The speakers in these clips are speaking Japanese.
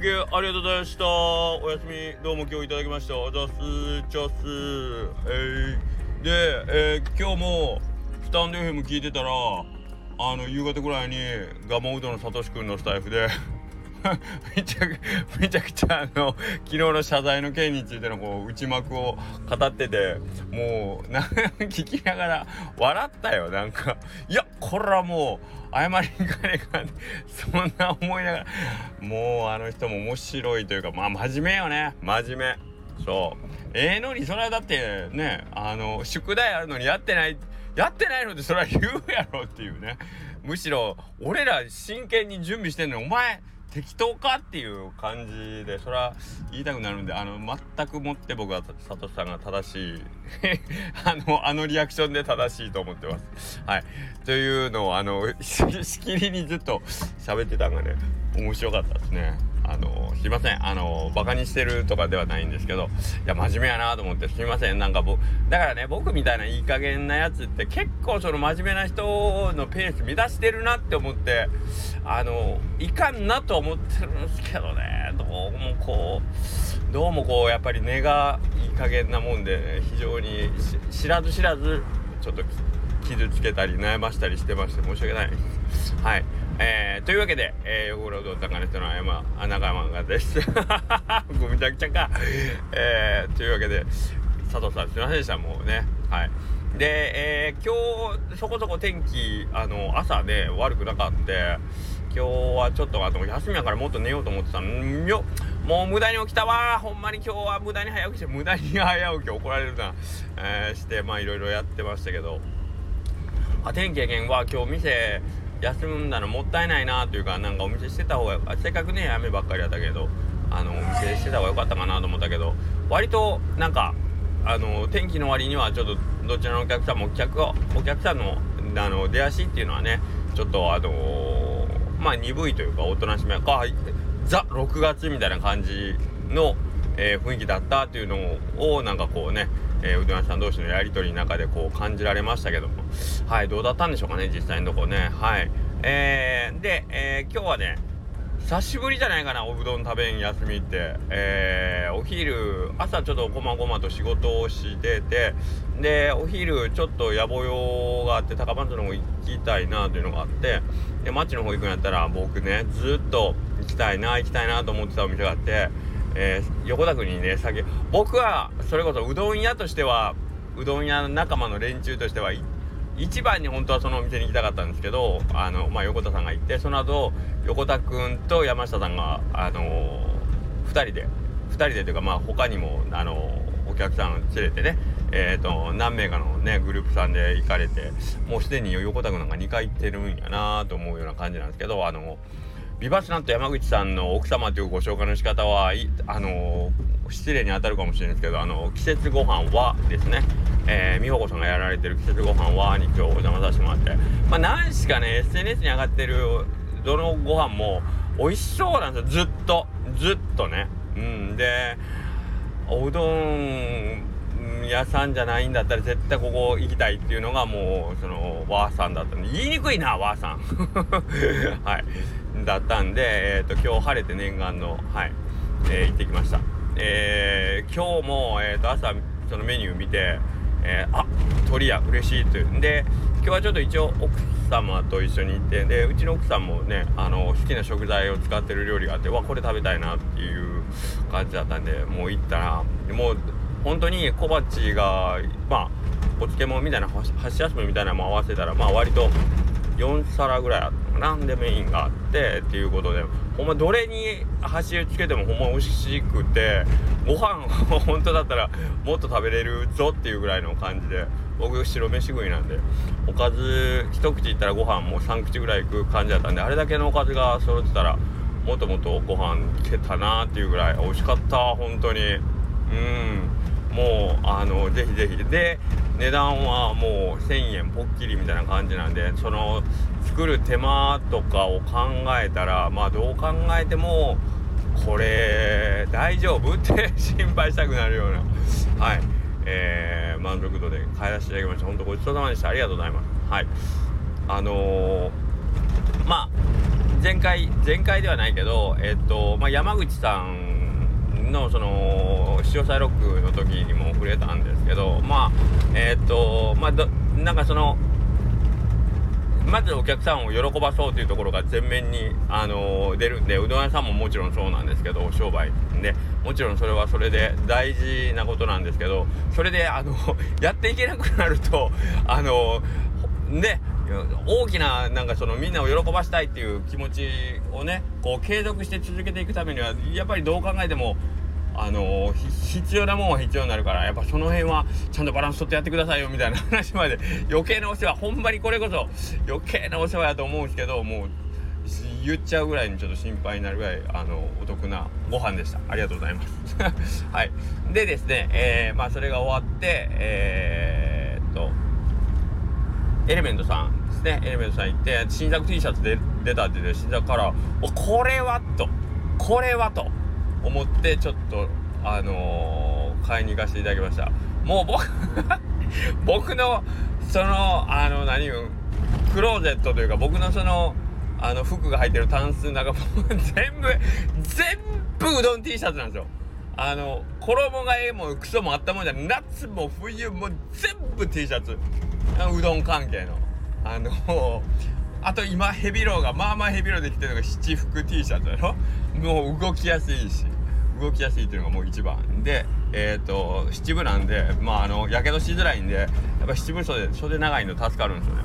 休憩ありがとうございました。お休み。どうも今日いただきました。おざすちゃすえー、で、えー、今日もスタンド FM 聞いてたらあの夕方ぐらいにガモウドのさとしくんのスタイフで めちゃくめちゃくちゃあの昨日の謝罪の件についてのこう内幕を語っててもうな 聞きながら笑ったよなんか。いやこれはもう謝りにかねかそんな思いながら。もうあの人も面白いというかまあ真面目よね。真面目。そう。ええー、のにそれはだってねあの宿題あるのにやってないやってないのでそれは言うやろっていうね。むしろ俺ら真剣に準備してんのにお前適当かっていう感じでそれは言いたくなるんであの全くもって僕はサトさんが正しい あのあのリアクションで正しいと思ってます。はいというのをあのしきりにずっと喋ってたんがね面白かったですね。あのすいません。あのバカにしてるとかではないんですけどいや真面目やなと思ってすいません。なんか僕だからね僕みたいないい加減なやつって結構その真面目な人のペース乱してるなって思ってあのいかんなと思ってるんですけどね。どうもこうどうもこうやっぱり根がいい加減なもんで、ね、非常に知らず知らずちょっと傷つけたり悩ましたりしてまして申し訳ないはい。えー、というわけで、えー、横労働高の人の山、中山がです。ごめちゃくちゃか。えー、というわけで、佐藤さんすいませんでした、もうね。はい。で、えー、今日、そこそこ天気、あの、朝ね、悪くなかった。今日はちょっとあの休みやからもっと寝ようと思ってたのよもう無駄に起きたわほんまに今日は無駄に早起きして無駄に早起き怒られるな、えー、してまあいろいろやってましたけどあ天気やけんは今日店休んだのもったいないなというかなんかお店してた方がせっかくね雨ばっかりやったけどあのお店してた方が良かったかなと思ったけど割となんかあの天気の割にはちょっとどちらのお客さんも客お客さんのあの出足っていうのはねちょっとあのー、まあ鈍いというかおとなしめかザ6月みたいな感じの、えー、雰囲気だったっていうのをなんかこうねえー、うどん屋さん同士のやり取りの中でこう感じられましたけども。はいどうだったんでしょうかね実際のとこね。はい。えー、で、えー、今日はね久しぶりじゃないかなおうどん食べん休みって。えー、お昼朝ちょっとこまごまと仕事をしててでお昼ちょっと野暮用があって高松の方行きたいなというのがあってで町の方行くんやったら僕ねずっと行きたいな行きたいなと思ってたお店があってえー、横田君にね酒僕はそれこそうどん屋としてはうどん屋仲間の連中としては一番に本当はそのお店に行きたかったんですけどあの、まあ、横田さんが行ってその後横田君と山下さんが、あのー、2人で2人でというかまあ他にも、あのー、お客さん連れてねえーと、何名かのねグループさんで行かれてもうすでに横田君なんか2回行ってるんやなと思うような感じなんですけどあのビバスなんと山口さんの奥様というご紹介の仕方はあの、失礼に当たるかもしれないですけどあの季節ご飯はですね、えー、美穂子さんがやられてる季節ご飯はに今日お邪魔させてもらって。まあ何しかね SNS に上がってるどのご飯も美味しそうなんですよ。ずっと。ずっとね。うん。でおうどん屋さんじゃないんだったら絶対ここ行きたいっていうのがもうそのわーさんだったんで。言いにくいなわーさん。はい。だったんで、えーと、今日晴れて念願の、はいえー、行ってきました。えー、今日も、えーと、朝そのメニュー見て、えー、あ鳥や嬉しいというんで今日はちょっと一応奥様と一緒に行ってでうちの奥さんもねあの好きな食材を使ってる料理があってわこれ食べたいなっていう感じだったんでもう行ったらもう本当に小鉢がまあお漬物みたいな箸休めみたいなのも合わせたらまあ割と4皿ぐらいあったなでメインがあってっていうことでほんまどれに箸つけてもほんま美味しくてご飯本当だったらもっと食べれるぞっていうぐらいの感じで僕白飯食いなんでおかず一口いったらご飯もう3口ぐらいいく感じだったんであれだけのおかずが揃ってたらもっともっとご飯いけたなっていうぐらい美味しかった本当に。うん。もうあのぜひぜひ。で値段はもう1000円ぽっきりみたいな感じなんでその作る手間とかを考えたらまあどう考えてもこれ大丈夫？って 心配したくなるような。はい。えー、満足度で買い出しいただきました。本当ごちそうさまでした。ありがとうございます。はい。あのー、まあ前回前回ではないけど、えっとまあ、山口さんのその潮騒ロックの時にも触れたんですけどまあえっとまあなんかそのまずお客さんを喜ばそうというところが前面に、あのー、出るんでうどん屋さんももちろんそうなんですけど商売。でもちろんそれはそれで大事なことなんですけどそれであの やっていけなくなるとあのね大きななんかそのみんなを喜ばしたいっていう気持ちをねこう継続して続けていくためにはやっぱりどう考えてもあの必要なもんは必要になるからやっぱその辺はちゃんとバランス取ってやってくださいよみたいな話まで 余計なお世話ほんまにこれこそ余計なお世話やと思うんですけどもう言っちゃうぐらいにちょっと心配になるぐらいあのお得なご飯でした。ありがとうございます。はい。でですね、えー、まあそれが終わってえー、っとエレメントさんですね。エレメントさん行って新作 T シャツで出たって言って新作からおこれはと。これはと。思ってちょっとあのー、買いに行かせていただきました。もう僕 僕のそのあの何クローゼットというか僕のそのあの服が入ってるタンスの中も全部全部うどん T シャツなんですよ。あの衣替えもクソもあったもんじゃ夏も冬も全部 T シャツ。うどん関係の。あのあと今ヘビローがまあまあヘビローできてるのが七福 T シャツだろ。もう動きやすいし。動きやすいっていうのがもう一番でえっ、ー、と七分なんでまああのやけどしづらいんでやっぱ七分袖袖長いの助かるんですよね。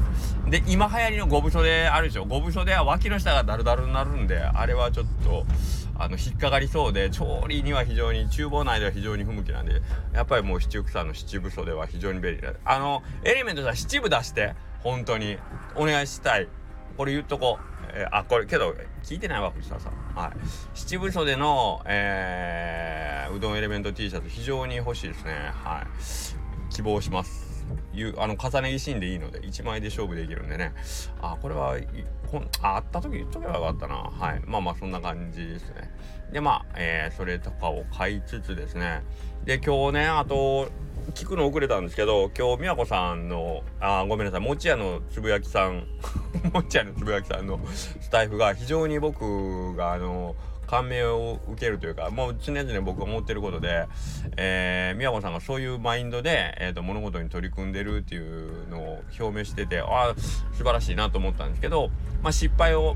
で今流行りの五分袖あるでしょ。五分袖は脇の下がダルダルになるんであれはちょっとあの引っかかりそうで調理には非常に厨房内では非常に不向きなんでやっぱりもう七福さんの七分袖は非常に便利だ。あのエレメントさん七分出して本当にお願いしたい。これ言っとこう。えー、あこれけど聞いてないわ藤田さん。はい。七分袖の、えー、うどんエレメント T シャツ非常に欲しいですね。はい。希望します。いうあの重ね着シーンでいいので1枚で勝負できるんでね。あこれはこんあった時言っとけばよかったな。はい。まあまあそんな感じですね。でまあ、えー、それとかを買いつつですね。で今日ねあと聞くの遅れたんですけど今日美和子さんのあごめんなさい餅屋のつぶやきさん 餅屋のつぶやきさんのスタイフが非常に僕があの感銘を受けるというかもう常々僕思ってることで、えー、宮子さんがそういうマインドで、えーと、物事に取り組んでるっていうのを表明しててああ素晴らしいなと思ったんですけど、まあ、失敗を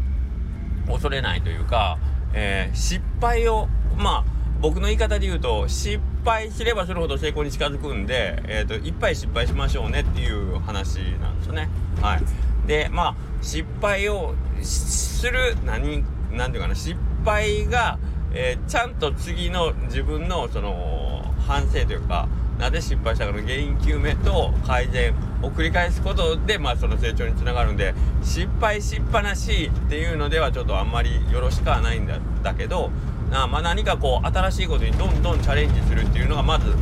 恐れないというか、えー、失敗をまあ僕の言い方で言うと失敗すればするほど成功に近づくんで、えーと、いっぱい失敗しましょうねっていう話なんですよね。はい、でまあ失敗をする何何て言うかな失敗が、えー、ちゃんと次の自分のその反省というかなぜ失敗したかの原因究明と改善を繰り返すことで、まあ、その成長につながるんで失敗しっぱなしっていうのではちょっとあんまりよろしくはないんだだけどなまあ、何かこう新しいことにどんどんチャレンジするっていうのがまず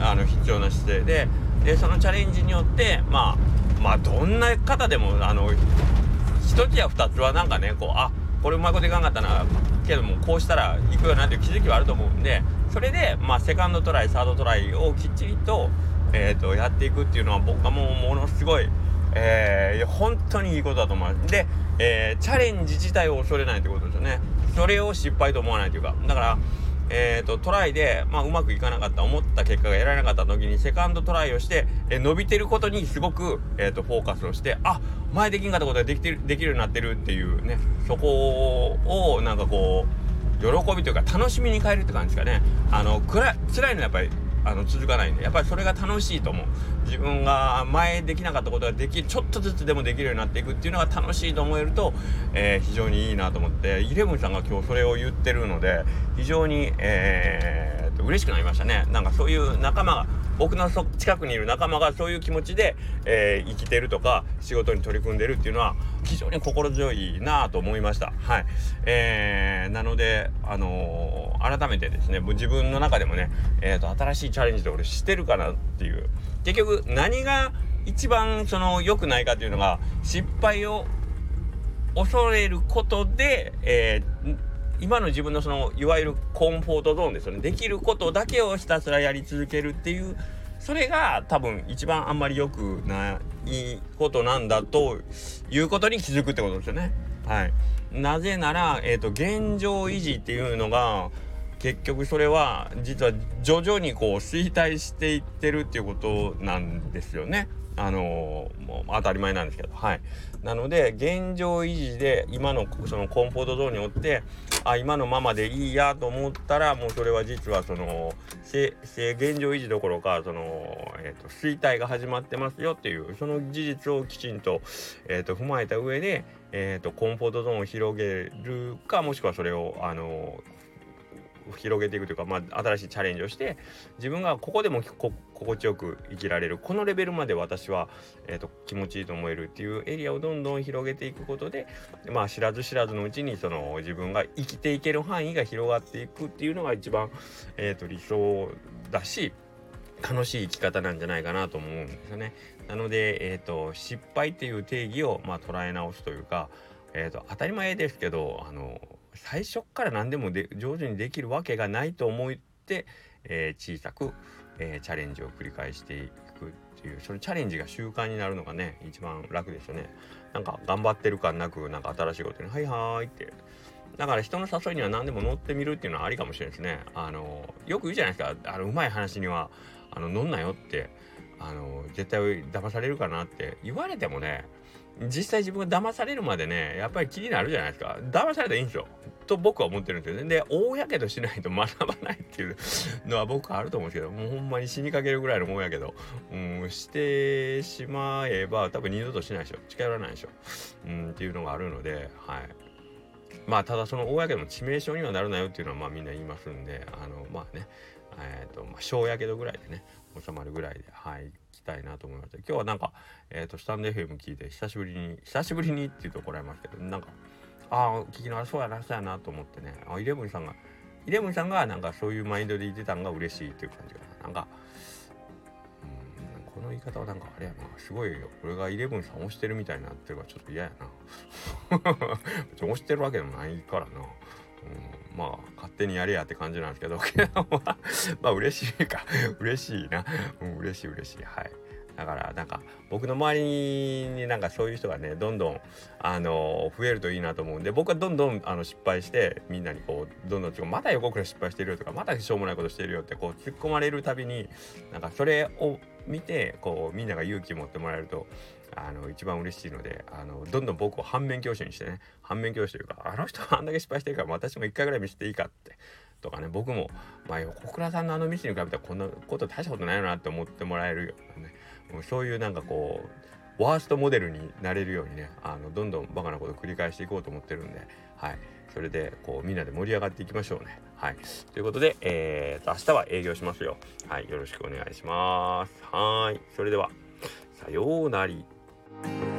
あの必要な姿勢ででそのチャレンジによってまあまあどんな方でもあの1つや2つはなんかねこうあこれうまいこといかんかったなけどもこうしたらいくよなっていう気づきはあると思うんでそれでまあセカンドトライサードトライをきっちりと,、えーと、やっていくっていうのは僕はもうものすごい、えー、本当にいいことだと思います。で、えー、チャレンジ自体を恐れないってことですよね。それを失敗と思わないというかだからえーと、トライで、まあ、うまくいかなかった思った結果が得られなかった時にセカンドトライをして、え、伸びてることにすごく、えーと、フォーカスをしてあ前できんかったことができてるできるようになってるっていうねそこをなんかこう喜びというか楽しみに変えるって感じですかね。あの辛い辛いのはやっぱりあの続かないんでやっぱりそれが楽しいと思う。自分が前できなかったことができちょっとずつでもできるようになっていくっていうのが楽しいと思えると、えー、非常にいいなと思ってイレブンさんが今日それを言ってるので非常に、えー、嬉しくなりましたね。なんかそういう仲間が僕の近くにいる仲間がそういう気持ちで、えー、生きてるとか仕事に取り組んでるっていうのは非常に心強いなと思いました。はい。えー、なので、あのー、改めてですね、自分の中でもね、えっ、ー、と、新しいチャレンジで俺してるかなっていう。結局、何が一番その良くないかっていうのが、失敗を恐れることで、えー、今の自分のそのいわゆるコンフォートゾーンですよねできることだけをひたすらやり続けるっていうそれが多分一番あんまり良くないことなんだということに気づくってことですよね。はい、なぜなら、えーと、現状維持っていうのが結局それは実は徐々にこう衰退していってるっていうことなんですよね。あの、もう当たり前なんですけどはい。なので現状維持で今のそのコンフォートゾーンによってあ今のままでいいやと思ったらもうそれは実はその現状維持どころかその、えーと、衰退が始まってますよっていうその事実をきちんと,、えーと、踏まえた上で、えーと、とコンフォートゾーンを広げるかもしくはそれをあのー広げていくというか、まあ、新しいチャレンジをして自分がここでも心地よく生きられるこのレベルまで私は、えーと、気持ちいいと思えるっていうエリアをどんどん広げていくことで、まあ、知らず知らずのうちにその自分が生きていける範囲が広がっていくっていうのが一番、えーと、理想だし楽しい生き方なんじゃないかなと思うんですよね。なので、えーと、失敗っていう定義を、まあ、捉え直すというか、えー、と当たり前ですけどあの最初から何でもで上手にできるわけがないと思って、えー、小さく、えー、チャレンジを繰り返していくっていうそのチャレンジが習慣になるのがね一番楽ですよね。なんか頑張ってる感なくなんか新しいことに「はいはーい」ってだから人の誘いには何でも乗ってみるっていうのはありかもしれないですね。あのよく言うじゃないですかあのうまい話にはあの乗んなよってあの絶対騙されるかなって言われてもね実際自分が騙されるまでねやっぱり気になるじゃないですか。騙されたらいいんですよ。と僕は思ってるんですよね。で大やけどしないと学ばないっていうのは僕はあると思うんですけどもうほんまに死にかけるぐらいのもんやけど、うん、してしまえば多分二度としないでしょ。近寄らないでしょ、うん、っていうのがあるのではい。まあただその大やけどの致命傷にはなるないよっていうのはまあみんな言いますんであのまあね。えっ、ー、とまあ小やけどぐらいでね収まるぐらいではい。たいなと思いました今日はなんか、えーと、スタンド FM 聞いて久しぶりに久しぶりにって言うと怒られますけどなんかああ聞きながらそうやなそうやなと思ってねあイレブンさんがイレブンさんがなんかそういうマインドで言ってたんが嬉しいっていう感じかな。なんかうんこの言い方はなんかあれやな。すごいよ。これがイレブンさん押してるみたいになってるからちょっと嫌やな。押してるわけでもないからな。うん、まあ勝手にやれやって感じなんですけど まあ嬉しいか。嬉しいな、うん、嬉しい嬉しい。はい。だからなんか僕の周りになんかそういう人がねどんどんあの増えるといいなと思うんで僕はどんどんあの失敗してみんなにこうどんどんまた横倉失敗してるよとかまたしょうもないことしてるよってこう突っ込まれるたびになんかそれを見てこうみんなが勇気持ってもらえるとあの一番嬉しいのであのどんどん僕を反面教師にしてね。反面教師というかあの人はあんだけ失敗してるから私も一回ぐらい見せていいかってとかね僕もまあ小倉さんのあのミスに比べたらこんなこと大したことないよなって思ってもらえるようなね。もうそういうなんかこうワーストモデルになれるようにねあのどんどんバカなこと繰り返していこうと思ってるんではい。それでこうみんなで盛り上がっていきましょうね。はい。ということでえーと明日は営業しますよ。はい。よろしくお願いします。はい。それではさようなり Bye.